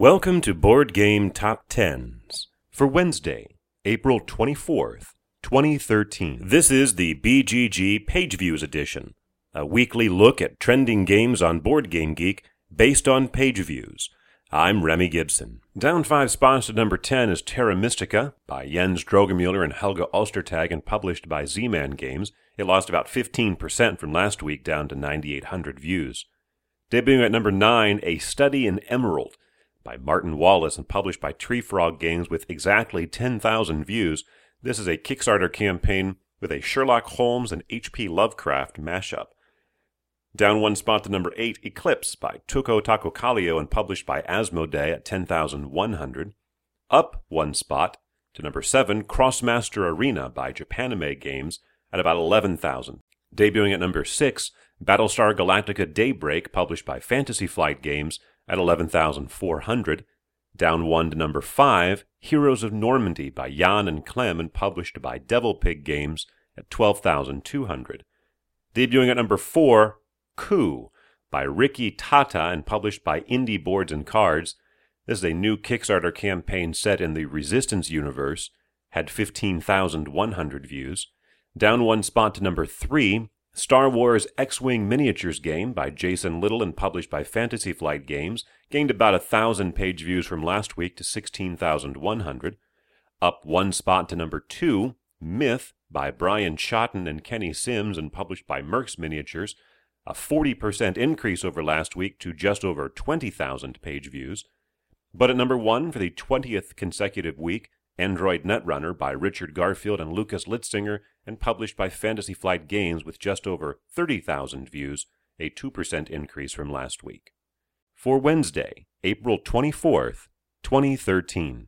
Welcome to Board Game Top Tens for Wednesday, April 24th, 2013. This is the BGG Page Views edition, a weekly look at trending games on Board Game Geek based on page views. I'm Remy Gibson. Down five spots to number 10 is Terra Mystica by Jens Drogemuller and Helge Ostertag and published by Z-Man Games. It lost about 15% from last week down to 9,800 views. Debuting at number 9, A Study in Emerald by Martin Wallace and published by Treefrog Games with exactly 10,000 views. This is a Kickstarter campaign with a Sherlock Holmes and H.P. Lovecraft mashup. Down one spot to number 8, Eclipse by Touko Tahkokallio and published by Asmodee at 10,100. Up one spot to number 7, Krosmaster Arena by Japanime Games at about 11,000. Debuting at number 6, Battlestar Galactica Daybreak published by Fantasy Flight Games at 11,400. Down one to number 5, Heroes of Normandie by Yann and Clem and published by Devil Pig Games at 12,200. Debuting at number 4, Coup by Rikki Tahta and published by Indie Boards and Cards. This is a new Kickstarter campaign set in the Resistance universe, had 15,100 views. Down one spot to number 3, Star Wars X Wing Miniatures game by Jason Little and published by Fantasy Flight Games gained about a thousand page views from last week to 16,100. Up one spot to number two, Myth by Brian Shotton and Kenny Sims and published by Mercs Miniatures, a 40% increase over last week to just over 20,000 page views. But at number one for the 20th consecutive week, Android Netrunner by Richard Garfield and Lukas Litzsinger and published by Fantasy Flight Games with just over 30,000 views, a 2% increase from last week. For Wednesday, April 24th, 2013.